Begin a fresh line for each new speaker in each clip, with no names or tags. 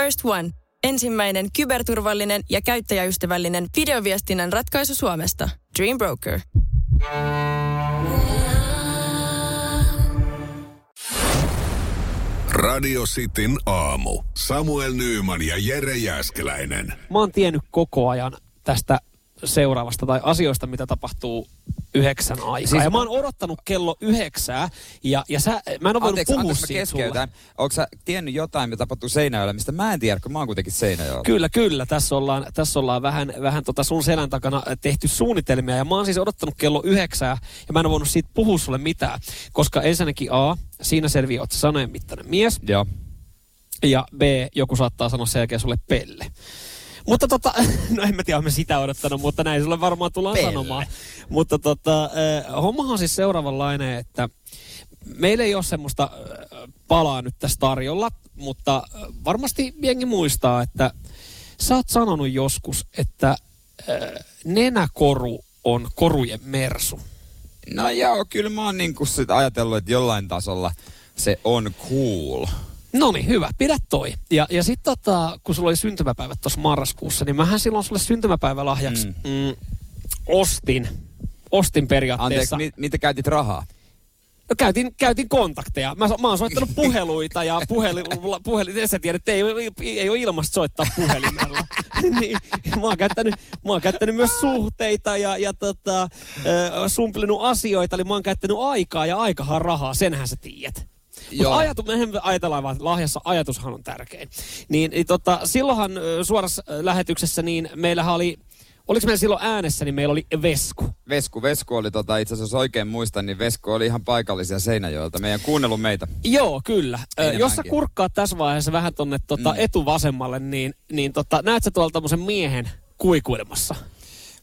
First One. Ensimmäinen kyberturvallinen ja käyttäjäystävällinen videoviestinnän ratkaisu Suomesta. Dream Broker.
Radio Cityn aamu. Samuel Nyyman ja Jere Jäskeläinen.
Mä oon tiennyt koko ajan tästä seuraavasta tai asioista, mitä tapahtuu yhdeksän aikaa. Siis ja mä oon odottanut kello yhdeksää ja, ja sä, mä en ole voinut
Anteeksi,
puhua
anteeksi,
siitä
keskeytän.
sulle.
Onko sä tiennyt jotain, mitä tapahtuu Seinäjoella, mistä mä en tiedä, kun mä oon kuitenkin Seinäjoella?
Kyllä, kyllä. Tässä ollaan, tässä ollaan vähän, vähän tota sun selän takana tehty suunnitelmia. Ja mä oon siis odottanut kello yhdeksää ja mä en ole voinut siitä puhua sulle mitään. Koska ensinnäkin A, siinä selviää, että sanojen mittainen mies.
Joo.
Ja B, joku saattaa sanoa sen jälkeen sulle pelle. Mutta tota, no en mä tiedä, me sitä odottanut, mutta näin sulle varmaan tullaan
Pelle.
sanomaan. Mutta tota, äh, hommahan siis seuraavanlainen, että meillä ei ole semmoista palaa nyt tässä tarjolla, mutta varmasti jengi muistaa, että sä oot sanonut joskus, että äh, nenäkoru on korujen mersu.
No joo, kyllä mä oon niinku sit ajatellut, että jollain tasolla se on cool.
No niin, hyvä. Pidä toi. Ja, ja sitten tota, kun sulla oli syntymäpäivät tuossa marraskuussa, niin mähän silloin sulle syntymäpäivälahjaksi mm.
Mm.
Ostin. Ostin periaatteessa.
Anteeksi, mi- mitä käytit rahaa?
No, käytin, käytin kontakteja. Mä, mä oon soittanut puheluita ja puhelin, puhelin sä tiedät, ei, ole- ei ole ilmasta soittaa puhelimella. niin, mä, oon käyttänyt, mä oon käyttänyt myös suhteita ja, ja tota, äh, sumplinut asioita, eli mä oon käyttänyt aikaa ja aikahan rahaa, senhän sä tiedät. Mutta ajatu, mehän ajatellaan vaan, että lahjassa ajatushan on tärkein. Niin, niin tota, silloinhan suorassa lähetyksessä, niin meillähän oli, oliko meillä silloin äänessä, niin meillä oli Vesku.
Vesku, Vesku oli tota, itse asiassa, jos oikein muistan, niin Vesku oli ihan paikallisia Seinäjoelta. Meidän kuunnellut meitä.
Joo, kyllä. Ö. Jos sä kurkkaat tässä vaiheessa vähän tonne tota,
Mm.
etuvasemmalle, niin, niin tota, näet sä tuolla tämmöisen miehen kuikuilemassa?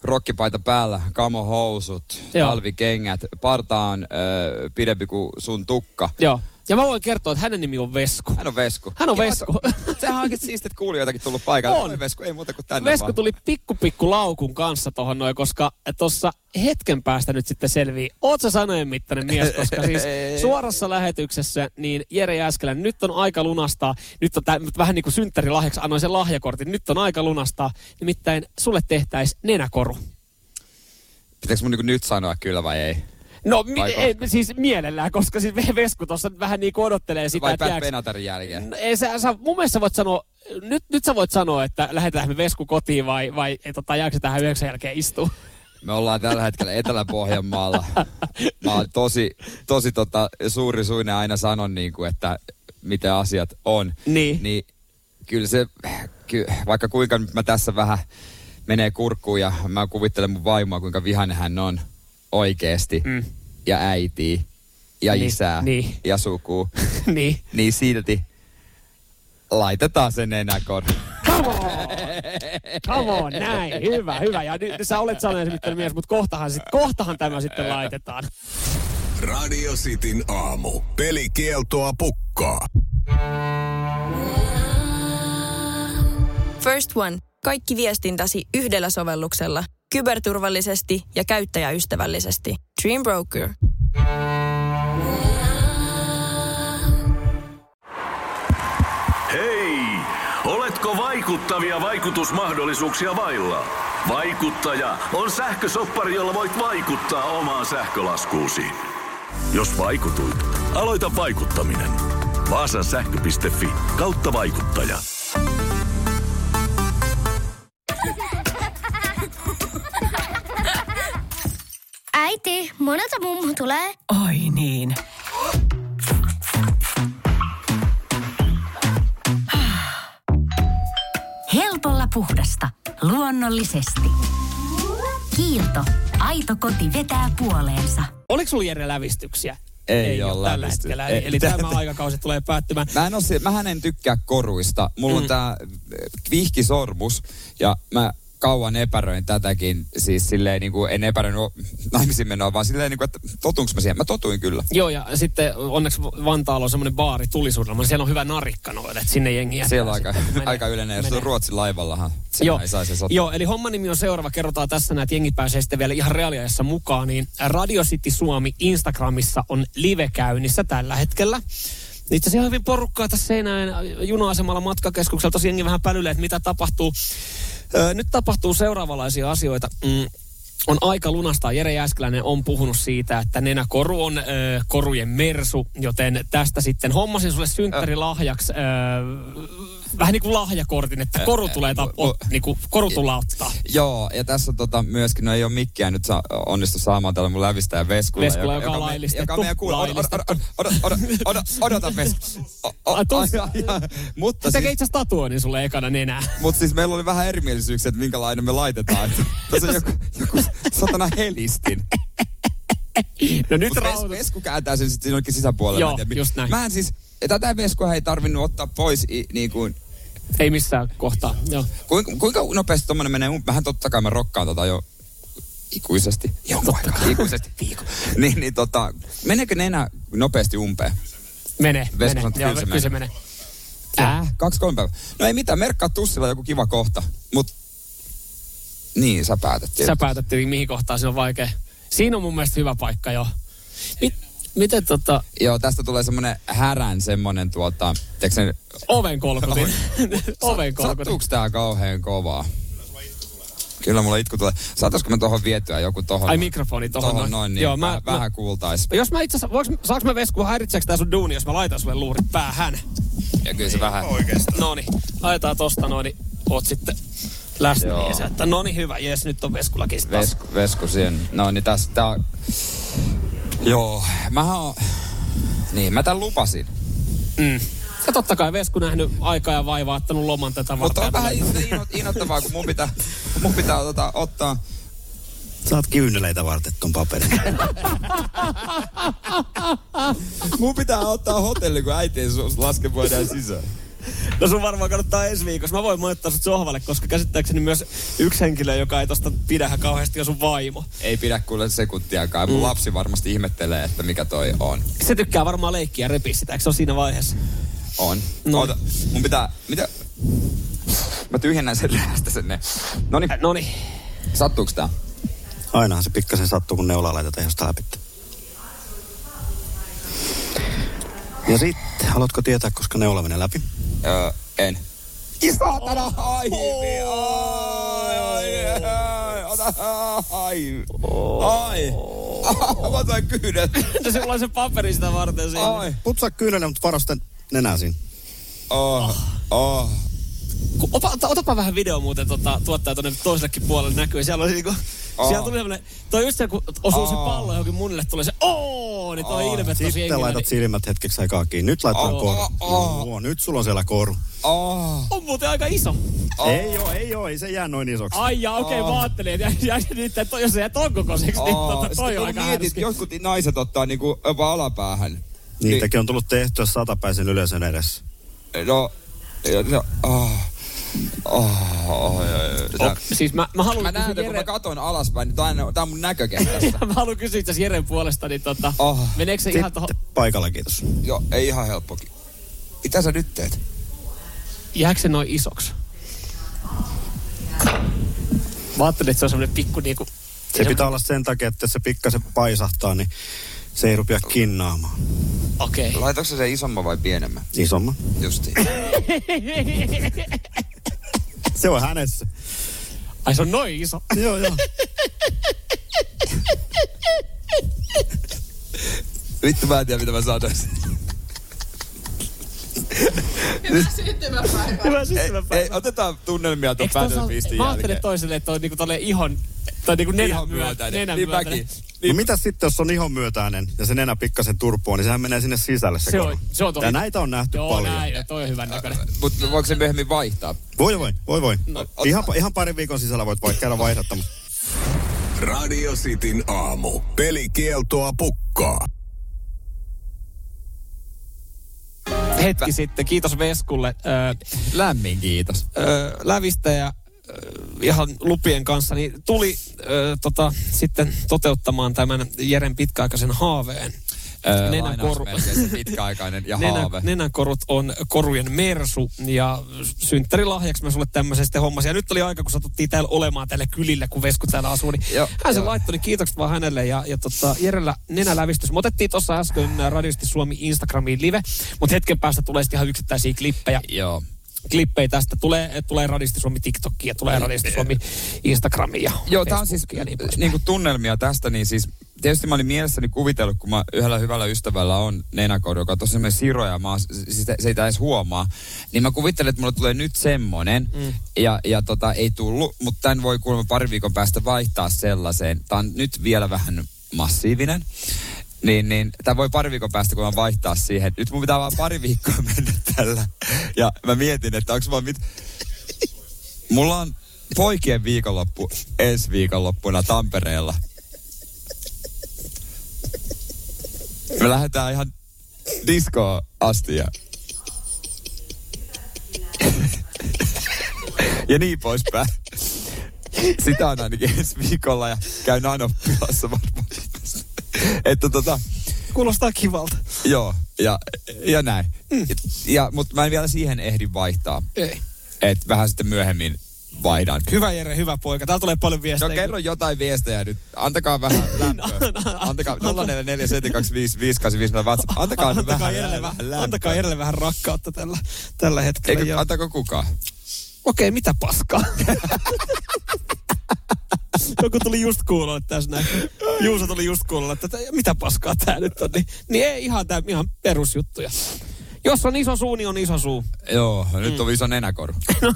Rokkipaita päällä, kamohousut,
Joo.
talvikengät, parta on ö, pidempi kuin sun tukka.
Joo. Ja mä voin kertoa, että hänen nimi on Vesku.
Hän on Vesku.
Hän on
Ja
Vesku.
Sehän on oikein siistiä, että kuulijoitakin tullut paikalle.
On.
Vesku, ei muuta kuin tänne
Vesku
vaan.
tuli pikku pikku laukun kanssa tohon noin, koska tuossa hetken päästä nyt sitten selvii. Oot sä sanojen mittainen mies, koska siis suorassa lähetyksessä niin Jere Jääskelän, nyt on aika lunastaa. Nyt on tää, nyt vähän niin kuin synttärilahjaksi annoin sen lahjakortin. Nyt on aika lunastaa. Nimittäin sulle tehtäis nenäkoru.
Pitääkö mun niinku nyt sanoa kyllä vai ei?
No mi- ei, siis mielellään, koska siis Vesku tuossa vähän niin odottelee sitä,
vai
että
Pat Benatarin jälkeen?
No, Ei, sä, sä, mun mielestä sä voit sanoa, nyt, nyt sä voit sanoa, että lähdetään me Vesku kotiin vai, vai et, tota, jääkö tähän yhdeksän jälkeen istua?
Me ollaan tällä hetkellä Etelä-Pohjanmaalla. Mä oon tosi, tosi tota, suuri suinen aina sanon, niin kuin, että miten asiat on.
Niin.
Niin kyllä se, ky, vaikka kuinka nyt mä tässä vähän menee kurkkuun ja mä kuvittelen mun vaimoa, kuinka vihainen hän on oikeesti.
Mm.
Ja äitiä ja
Niin,
isää
niin.
ja sukua.
niin.
Niin silti laitetaan sen enäkon.
Come on! Come on, näin. Hyvä, hyvä. Ja nyt sä olet sanoen mittainen mies, mutta kohtahan, sit, kohtahan tämä sitten laitetaan.
Radio Cityn aamu. Pelikieltoa pukkaa.
First One. Kaikki viestintäsi yhdellä sovelluksella. Kyberturvallisesti ja käyttäjäystävällisesti. Dream Broker.
Hei! Oletko vaikuttavia vaikutusmahdollisuuksia vailla? Vaikuttaja on sähkösoppari, jolla voit vaikuttaa omaan sähkölaskuusi. Jos vaikutuit, aloita vaikuttaminen. Vaasan sähkö.fi kautta vaikuttaja.
Äiti, monelta mummu tulee?
Oi niin. Helpolla puhdasta. Luonnollisesti. Kiilto. Aito koti vetää puoleensa.
Oliko sulla Jere lävistyksiä?
Ei
ole
ole
tällä hetkellä.
ei.
Eli tämä aikakausi tulee päättymään.
Mä en, oo, se- mähän en tykkää koruista. Mulla mm. on tää äh, vihkisormus ja mä kauan epäröin tätäkin. Siis silleen niin kuin en epäröinyt naimisiin menoa, vaan silleen niin kuin, että totuinko mä siihen? Mä totuin kyllä.
Joo, ja sitten onneksi Vantaalla on semmoinen baari tulisuudella. Siellä on hyvä narikka noille, että sinne jengi jättää
Siellä on aika,
menee-
aika yleinen, jos on Ruotsin laivallahan.
Joo,
ei saisi
joo, eli homman nimi on seuraava. Kerrotaan tässä näin, että jengi pääsee sitten vielä ihan reaaliajassa mukaan. Niin Radio City Suomi Instagramissa on live käynnissä tällä hetkellä. Itse asiassa hyvin porukkaa tässä Seinäjoen juna-asemalla matkakeskuksella. Tosiaan jengi vähän pälyilee, että mitä tapahtuu. Nyt tapahtuu seuraavanlaisia asioita. On aika lunastaa. Jere Jääskeläinen on puhunut siitä, että nenäkoru on ö, korujen mersu, joten tästä sitten hommasin sulle synttärilahjaksi ö, vähän niin kuin lahjakortin, että koru tulee, ta- o, niin kuin, koru tulee ottaa.
Joo, ja tässä tota, myöskin, no ei ole mikkiä nyt sa- onnistu saamaan tällä mun lävistäjä Veskulla.
Veskulla, joka on
me-
laillistettu.
Joka meidän kuulee. Odota, odota, Vesku. Mutta
Se tekee
siis,
itse asiassa tatuoinnin sulle ekana nenää.
mutta siis meillä oli vähän erimielisyyksiä, että minkälainen me laitetaan. Tässä on joku, joku satana helistin.
No nyt
Mutta ves,
rauhoitu.
Vesku kääntää sen sitten jonnekin sisäpuolelle.
Joo,
mä
just näin.
Mä en siis, tätä Veskua ei tarvinnut ottaa pois i, niin kuin,
Ei missään kohtaa. Joo.
Kuinka, kuinka nopeasti tuommoinen menee? Mähän totta kai mä rokkaan tota jo ikuisesti. Jonkun aikaa. Ikuisesti. Viikko. niin, niin tota, meneekö ne enää nopeasti umpeen?
Mene,
Vesku
mene.
sanoo,
Joo,
kyllä se
menee.
Äh? Kaksi, kolme päivää. No ei mitään, merkkaa tussilla joku kiva kohta. Mut niin, sä päätät.
Sä
tietysti.
päätät, että mihin kohtaan se on vaikea. Siinä on mun mielestä hyvä paikka jo. Mit, miten tota,
Joo, tästä tulee semmonen härän semmonen tuota, tiedätkö sen,
oven kolkutin. oven kolkutin.
sattuuko tää kauhean kovaa? Kyllä mulla itku tulee. Saataisko me tohon vietyä joku tohon?
Ai mikrofoni tohon
tohon
noin.
noin, niin
Joo, mä-
mä,
mä-
vähän kuultais.
Jos mä itse asiassa, saanko mä Vesku, häiritseekö tää sun duuni, jos mä laitan sulle luurit päähän?
Ja kyllä se vähän...
No niin, laitetaan tosta noin, niin oot sitten läsnä.
Joo.
Ja sä, että no niin hyvä, jes, nyt on Veskulakin taas.
Vesku, vesku siihen. No niin tässä tää on... Joo, mähän on... Niin, mä tän lupasin.
Mm. Ja totta kai Vesku nähnyt aikaa ja vaivaa, ottanut loman tätä
Mutta
varten.
on vähän innoittavaa, kun mun pitää, mun pitää tota, ottaa...
Saat kyyneleitä varten ton paperin.
Mun pitää ottaa hotelli, kun äiti ei laske voidaan sisään.
No sun varmaan kannattaa ensi viikossa. Mä voin moittaa sut sohvalle, koska käsittääkseni myös yksi henkilö, joka ei tosta pidä kauheasti, on sun vaimo.
Ei pidä kuule sekuntiakaan. Mun lapsi varmasti ihmettelee, että mikä toi on.
Se tykkää varmaan leikkiä ja repiä sitä, eikö se ole siinä vaiheessa?
On.
No.
No. Ota, mun pitää... Mitä? Mä tyhjennän sen läästä sen. Noniin,
No niin.
sattuuks tää?
Ainahan se pikkasen sattuu, kun neula laitetaan josta läpi. Ja sitten, haluatko tietää, koska neula menee läpi?
Öö, en. Isatana! Ai, ai, ai, ai, ota, ai, ai. Mä kyydet.
Entä sulla on se paperi sitä varten siinä?
Ai.
Putsaa kyynelen, mutta varo sitten nenää siinä.
Oh, oh.
Ota, otapa vähän video muuten tota, tuottaja tuonne toisellekin puolelle näkyy. Siellä oli niinku,
Aa.
siellä tuli semmonen, toi just se, kun osuu se
Aa.
pallo johonkin munille, tulee se ooo, niin toi
Aa.
ilme tosi
Sitten laitat
Niin,
silmät hetkeksi aikaa kiinni. Nyt laitetaan
Oh,
koru.
oh, oh.
Joo, nyt sulla on siellä koru.
Oh.
on muuten aika iso.
Ei oo, ei oo, ei se jää noin isoksi.
Ai ja okei, okay,
Aa.
mä ajattelin, että jäi niitä, että jos se jää ton kokoiseksi, niin
Oh.
tota, toi on aika
mietit,
härski.
jotkut naiset ottaa niinku jopa alapäähän.
Niitäkin on tullut tehtyä satapäisen yleisön edessä.
No, no, oh. Oh, oh, oh,
Oh, siis mä, mä haluan
Mä
kysyä
näen, kun
Jere,
mä katon alaspäin, niin tää on, tää on mun näkökentässä.
mä haluan kysyä itse Jeren puolesta, niin tota,
Oh.
meneekö se ihan tohon,
paikalla, kiitos.
Joo, ei ihan helppokin. Mitä sä nyt teet?
jääkö se noin isoksi? Mä ajattelin, että se on semmonen pikku niinku...
Se pitää olla sen takia, että jos se pikkasen paisahtaa, niin se ei rupea kinnaamaan.
Okei. Okay.
Laitatko se isomman vai pienemmän?
Isomman.
Justi.
Se on hänessä.
Ai se on noin iso.
joo, joo.
Vittu mä en tiedä mitä mä sanoisin.
Hyvä
ei,
syntymäpäivä.
ei, otetaan tunnelmia tuon
toisaalta-
päätelpistin
Mä ajattelin
jälkeen.
toiselle, että on niinku tolle ihon, tai niinku nenän
Ihan
myötä.
myötäinen.
Nenän
Niin
myötäinen.
Mäkin.
No mitä sitten, jos on ihon myötäinen ja se nenä pikkasen turpoon, niin sehän menee sinne sisälle se,
Se on- se on
Ja näitä on nähty
Joo,
paljon.
näin, ja toi on hyvän näköinen.
Mutta voiko se myöhemmin vaihtaa?
Voi voi, voi voi.
No,
ihan, ihan parin viikon sisällä voit vaikka käydä vaihdattamassa.
Radio Cityn aamu. Pelikieltoa pukkaa.
Hetki sitten, kiitos Veskulle. Öö,
Lämmin kiitos.
öö, lävistäjä ihan lupien kanssa, niin tuli öö, tota, sitten toteuttamaan tämän Jeren pitkäaikaisen haaveen.
Öö,
Nenän koru.
lainausmerkeissä pitkäaikainen ja
Nenän,
haave.
nenänkorut on korujen mersu ja synttärilahjaksi mä sulle tämmöisestä hommasin. Ja nyt oli aika, kun satuttiin täällä olemaan tälle kylillä, kun Vesku täällä asuu. Niin
Joo,
hän se
joo.
laittoi, niin kiitokset vaan hänelle. Ja, ja tota, Jerellä nenälävistys. Me otettiin tuossa äsken Radiosti Suomi Instagramiin live, mutta hetken päästä tulee sitten ihan yksittäisiä klippejä
Joo.
Klippejä tästä. Tulee, tulee Radisti Suomi TikTokia, tulee Radisti Suomi Instagramiin ja
Joo, tämä on siis
niin
niin kuin tunnelmia tästä, niin siis tietysti mä olin mielessäni kuvitellut, kun mä yhdellä hyvällä ystävällä on nenäkouri, joka on tosi semmoinen siro ja mä, siis se ei edes huomaa, niin mä kuvittelin, että mulle tulee nyt semmonen mm. ja, ja tota, ei tullut, mutta tämän voi kuulemma pari viikon päästä vaihtaa sellaiseen. Tämä on nyt vielä vähän massiivinen. Niin, niin tämä voi pari viikon päästä, kun mä vaihtaa siihen. Nyt mun pitää vaan pari viikkoa mennä tällä. Ja mä mietin, että onko vaan mit... Mulla on poikien viikonloppu ensi viikonloppuna Tampereella. Me lähdetään ihan diskoon asti ja... ja niin poispäin. Sitä on ainakin ensi viikolla ja käyn aina oppilassa varmaan. Että tota,
Kuulostaa kivalta.
joo, ja, ja näin. Mm. Ja, mutta mä en vielä siihen ehdi vaihtaa.
Ei.
Et vähän sitten myöhemmin vaihdan.
Hyvä Jere, hyvä poika. Täällä tulee paljon
No
viestejä.
kerro jotain viestejä nyt. Antakaa vähän lämpöä. Antakaa 0447255854 WhatsApp. Antakaa
antakaa
vähän
Jerelle,
vähän lämpöä.
antakaa Jerelle vähän rakkautta tällä, tällä hetkellä.
Eikö, antako kukaan?
Okei, mitä paskaa? Joku tuli just kuulolle tässä näin. Juuso tuli just kuulolle, että tä- mitä paskaa tää nyt on. Niin, niin ei ihan, tää, ihan perusjuttuja. Jos on iso suu, niin on iso suu.
Joo, nyt on iso nenäkoru.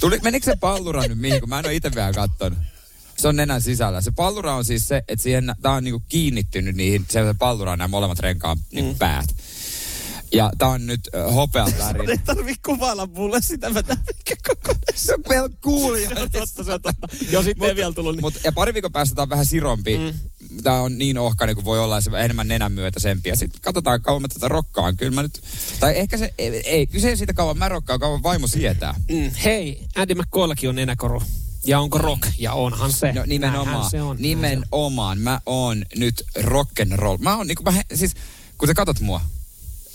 Tuli, menikö se pallura nyt mihin, kun mä en ole itse vielä kattonut. Se on nenän sisällä. Se pallura on siis se, että siihen, tää on niinku kiinnittynyt niihin, se, pallura on nämä molemmat renkaan niinku päät. Ja tää on nyt hopean värin.
Ei tarvii kuvailla mulle sitä, mä tämän koko
Se on vielä kuulija.
Se on totta, se on totta. Joo, sitten ei vielä tullut. Niin.
Mut, ja pari viikon päästä tää on vähän sirompi. Mm. Tää on niin ohkainen kuin voi olla se enemmän nenän myötäisempi. Ja sitten katsotaan kauan mä tätä rokkaan. Kyllä mä nyt, tai ehkä se, ei, ei kyse siitä kauan mä rokkaan, kauan vaimo sietää.
Mm, hei, Andy McCoyllakin on nenäkoru. Ja onko rock? Ja onhan se.
No nimenomaan,
Näinhän se on.
nimenomaan. Mä oon nyt rock and roll. Mä oon niinku, mä, he- siis kun sä katot mua,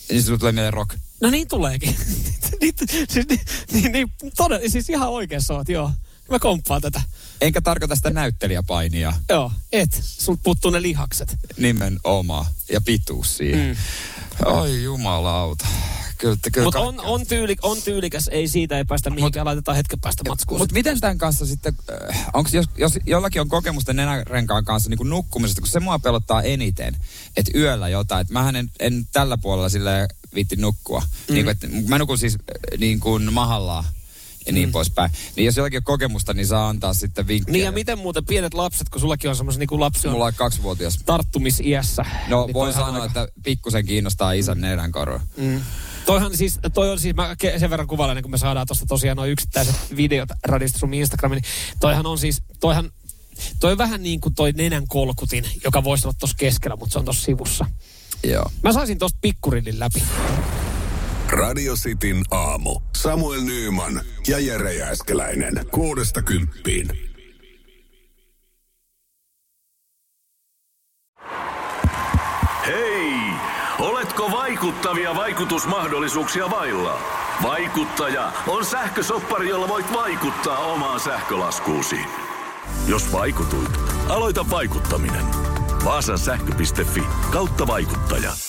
niin sulle tulee mieleen rock.
No niin tuleekin. niin, siis, niin, niin, niin, todella, siis ihan oikeassa oot, joo. Mä komppaan tätä.
Enkä tarkoita sitä näyttelijäpainia
Joo, et. Sulta puuttuu ne lihakset.
nimenomaan ja pituus siihen. Mm. Oi jumalauta. Kyllä, kyllä
Mutta on, on, tyyli, on tyylikäs, ei siitä ei päästä mihinkään, laitetaan hetken päästä matskuun.
Mutta miten tämän kanssa sitten, äh, onko jos, jos jollakin on kokemusta nenärenkaan kanssa niin kuin nukkumisesta, kun se mua pelottaa eniten, että yöllä jotain, että mähän en, en tällä puolella sille viitti nukkua. Mm. Niin kuin, että mä nukun siis äh, niin kuin mahallaan ja niin mm. poispäin. Niin jos jollakin on kokemusta, niin saa antaa sitten vinkkejä.
Niin ja miten muuten pienet lapset, kun sullakin on semmoisen niin lapsi on
Mulla on kaksivuotias.
tarttumisiässä.
No
niin
voin sanoa,
aika-
että pikkusen kiinnostaa isän nenänkorua.
Mm. Toihan siis, toi on siis, mä sen verran kuvailen, kun me saadaan tuosta tosiaan noin yksittäiset videot radista sun Instagramiin, niin toihan on siis, toihan, toi on vähän niin kuin toi nenän kolkutin, joka voisi olla tuossa keskellä, mutta se on tuossa sivussa.
Joo.
Mä saisin tosta pikkurillin läpi.
Radio Cityn aamu. Samuel Nyyman ja Jere Jääskeläinen. Kuudesta kymppiin.
Hei! Oletko vaikuttavia vaikutusmahdollisuuksia vailla? Vaikuttaja on sähkösoppari, jolla voit vaikuttaa omaan sähkölaskuusi. Jos vaikutuit, aloita vaikuttaminen. Vaasan sähkö.fi kautta vaikuttaja.